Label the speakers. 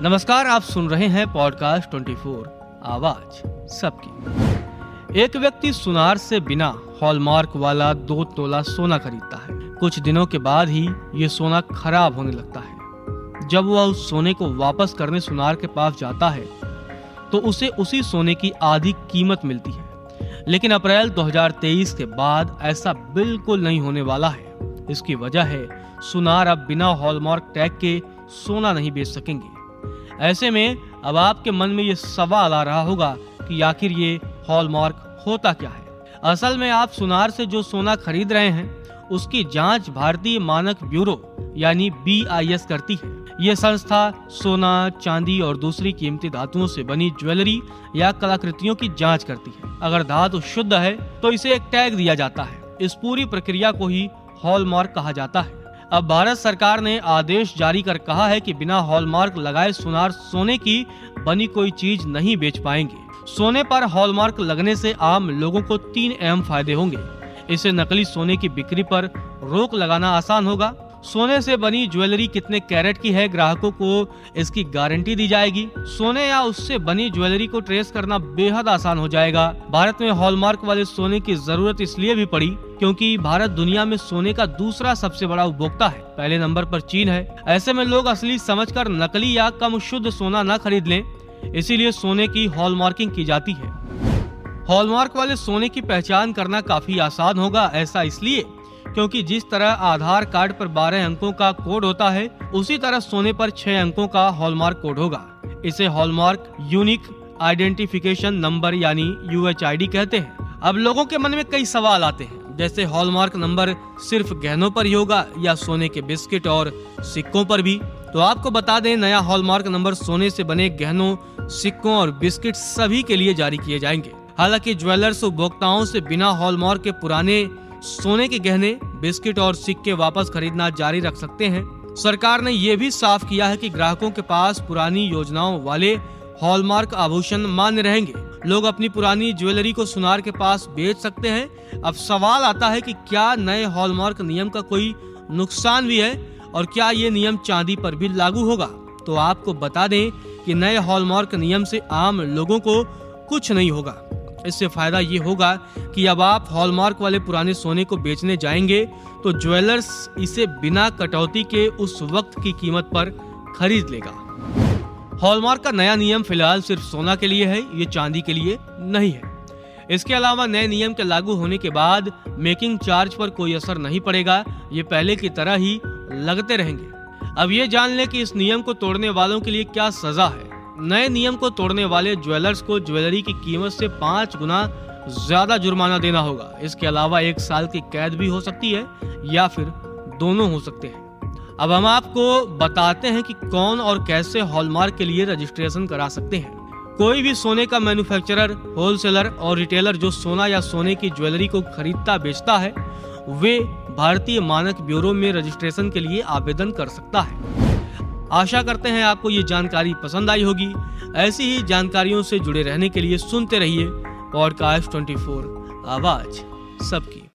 Speaker 1: नमस्कार, आप सुन रहे हैं पॉडकास्ट 24 आवाज़ सबकी। एक व्यक्ति सुनार से बिना हॉलमार्क वाला दो तोला सोना खरीदता है। कुछ दिनों के बाद ही ये सोना खराब होने लगता है। जब वह उस सोने को वापस करने सुनार के पास जाता है तो उसे उसी सोने की आधी कीमत मिलती है। लेकिन अप्रैल 2023 के बाद ऐसा बिल्कुल नहीं होने वाला है। इसकी वजह है, सुनार अब बिना हॉलमार्क टैग के सोना नहीं बेच सकेंगे। ऐसे में अब आपके मन में ये सवाल आ रहा होगा कि आखिर ये हॉलमार्क होता क्या है? असल में आप सुनार से जो सोना खरीद रहे हैं, उसकी जाँच भारतीय मानक ब्यूरो, यानी बीआईएस करती है। ये संस्था सोना, चांदी और दूसरी कीमती धातुओं से बनी ज्वेलरी या कलाकृतियों की जाँच करती है। अगर धातु शुद्ध है तो इसे एक टैग दिया जाता है। इस पूरी प्रक्रिया को ही हॉलमार्क कहा जाता है। अब भारत सरकार ने आदेश जारी कर कहा है कि बिना हॉलमार्क लगाए सुनार सोने की बनी कोई चीज़ नहीं बेच पाएँगे। सोने पर हॉलमार्क लगने से आम लोगों को तीन अहम फ़ायदे होंगे। इससे नकली सोने की बिक्री पर रोक लगाना आसान होगा। सोने से बनी ज्वेलरी कितने कैरेट की है, ग्राहकों को इसकी गारंटी दी जाएगी। सोने या उससे बनी ज्वेलरी को ट्रेस करना बेहद आसान हो जाएगा। भारत में हॉलमार्क वाले सोने की ज़रूरत इसलिए भी पड़ी क्योंकि भारत दुनिया में सोने का दूसरा सबसे बड़ा उपभोक्ता है। पहले नंबर पर चीन है। ऐसे में लोग असली समझकर नकली या कम शुद्ध सोना न खरीद लें। इसीलिए सोने की हॉलमार्किंग की जाती है। हॉलमार्क वाले सोने की पहचान करना काफ़ी आसान होगा, ऐसा इसलिए क्योंकि जिस तरह आधार कार्ड पर 12 अंकों का कोड होता है, उसी तरह सोने पर 6 अंकों का हॉलमार्क कोड होगा। इसे हॉलमार्क यूनिक आइडेंटिफिकेशन नंबर यानी यूएचआईडी कहते हैं। अब लोगों के मन में कई सवाल आते हैं, जैसे हॉलमार्क नंबर सिर्फ़ गहनों पर ही होगा या सोने के बिस्किट और सिक्कों पर भी? तो आपको बता दें, नया हॉलमार्क नंबर सोने से बने गहनों, सिक्कों और बिस्किट सभी के लिए जारी किए जाएँगे। हालाँकि ज्वेलर्स उपभोक्ताओं से बिना हॉलमार्क के पुराने सोने के गहने, बिस्किट और सिक्के वापस खरीदना जारी रख सकते हैं। सरकार ने यह भी साफ़ किया है कि ग्राहकों के पास पुरानी योजनाओं वाले हॉलमार्क आभूषण मान्य रहेंगे। लोग अपनी पुरानी ज्वेलरी को सुनार के पास बेच सकते हैं। अब सवाल आता है कि क्या नए हॉलमार्क नियम का कोई नुकसान भी है और क्या ये नियम चांदी पर भी लागू होगा? तो आपको बता दें कि नए हॉलमार्क नियम से आम लोगों को कुछ नहीं होगा। इससे फ़ायदा ये होगा कि अब आप हॉलमार्क वाले पुराने सोने को बेचने जाएँगे तो ज्वेलर्स इसे बिना कटौती के उस वक्त की कीमत पर खरीद लेगा। हॉलमार्क का नया नियम फ़िलहाल सिर्फ़ सोना के लिए है, ये चांदी के लिए नहीं है। इसके अलावा नए नियम के लागू होने के बाद मेकिंग चार्ज पर कोई असर नहीं पड़ेगा, ये पहले की तरह ही लगते रहेंगे। अब ये जान लें कि इस नियम को तोड़ने वालों के लिए क्या सजा है। नए नियम को तोड़ने वाले ज्वेलर्स को ज्वेलरी की कीमत से पाँच गुना ज़्यादा जुर्माना देना होगा। इसके अलावा एक साल की कैद भी हो सकती है या फिर दोनों हो सकते हैं। अब हम आपको बताते हैं कि कौन और कैसे हॉलमार्क के लिए रजिस्ट्रेशन करा सकते हैं। कोई भी सोने का मैन्युफैक्चरर, होलसेलर और रिटेलर जो सोना या सोने की ज्वेलरी को खरीदता बेचता है, वे भारतीय मानक ब्यूरो में रजिस्ट्रेशन के लिए आवेदन कर सकता है। आशा करते हैं आपको ये जानकारी पसंद आई होगी। ऐसी ही जानकारियों से जुड़े रहने के लिए सुनते रहिए पॉडकास्ट 24 आवाज़ सबकी।